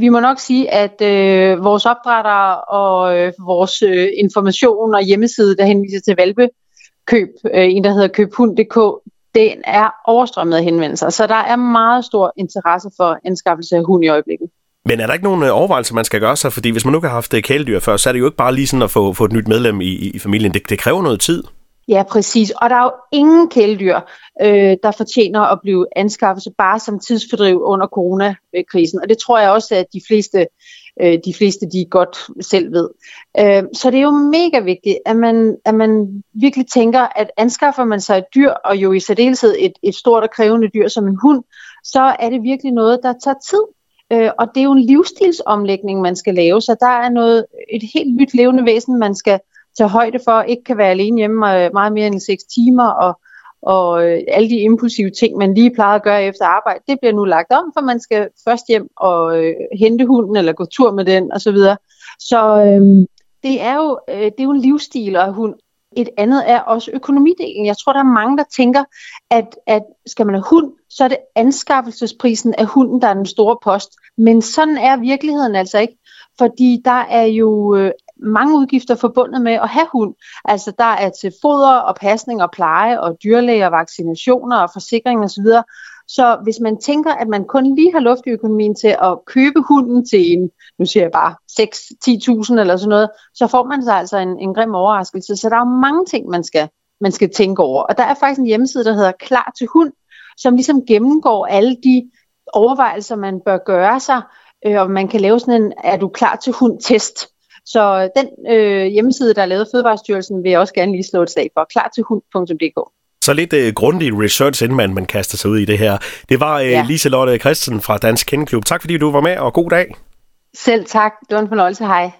vi må nok sige, at øh, vores opdrætter og øh, vores øh, information og hjemmeside, der henviser til valpekøb, øh, en der hedder købhund.dk, den er overstrømmet af henvendelser. Så der er meget stor interesse for anskaffelse af hund i øjeblikket. Men er der ikke nogen øh, overvejelser, man skal gøre sig? Fordi hvis man nu har haft øh, kæledyr før, så er det jo ikke bare lige sådan at få, få et nyt medlem i, i familien. Det, det kræver noget tid. Ja, præcis. Og der er jo ingen kæledyr, øh, der fortjener at blive anskaffet bare som tidsfordriv under coronakrisen. Og det tror jeg også, at de fleste, øh, de fleste de godt selv ved. Øh, så det er jo mega vigtigt, at man, at man virkelig tænker, at anskaffer man sig et dyr, og jo i særdeleshed et, et stort og krævende dyr som en hund, så er det virkelig noget, der tager tid. Øh, og det er jo en livsstilsomlægning, man skal lave, så der er noget, et helt nyt levende væsen, man skal tage højde for, ikke kan være alene hjemme meget mere end 6 timer, og, og øh, alle de impulsive ting, man lige plejer at gøre efter arbejde, det bliver nu lagt om, for man skal først hjem og øh, hente hunden, eller gå tur med den, osv. Så, videre. så øh, det, er jo, øh, det er jo en livsstil at hund. Et andet er også økonomidelen. Jeg tror, der er mange, der tænker, at, at skal man have hund, så er det anskaffelsesprisen af hunden, der er den store post. Men sådan er virkeligheden altså ikke, fordi der er jo øh, mange udgifter forbundet med at have hund. Altså der er til foder og pasning og pleje og dyrlæge og vaccinationer og forsikring osv. Så hvis man tænker, at man kun lige har luft i økonomien til at købe hunden til en, nu siger jeg bare 6-10.000 eller sådan noget, så får man sig altså en, en grim overraskelse. Så der er mange ting, man skal, man skal tænke over. Og der er faktisk en hjemmeside, der hedder Klar til hund, som ligesom gennemgår alle de overvejelser, man bør gøre sig, øh, og man kan lave sådan en, er du klar til hund-test. Så den øh, hjemmeside, der er lavet Fødevarestyrelsen, vil jeg også gerne lige slå et slag for. Klar til hund.dk. Så lidt uh, grundig research, inden man, man kaster sig ud i det her. Det var uh, ja. Lise Lotte Christensen fra Dansk Kendeklub. Tak fordi du var med, og god dag. Selv tak. Det var en fornøjelse. Hej.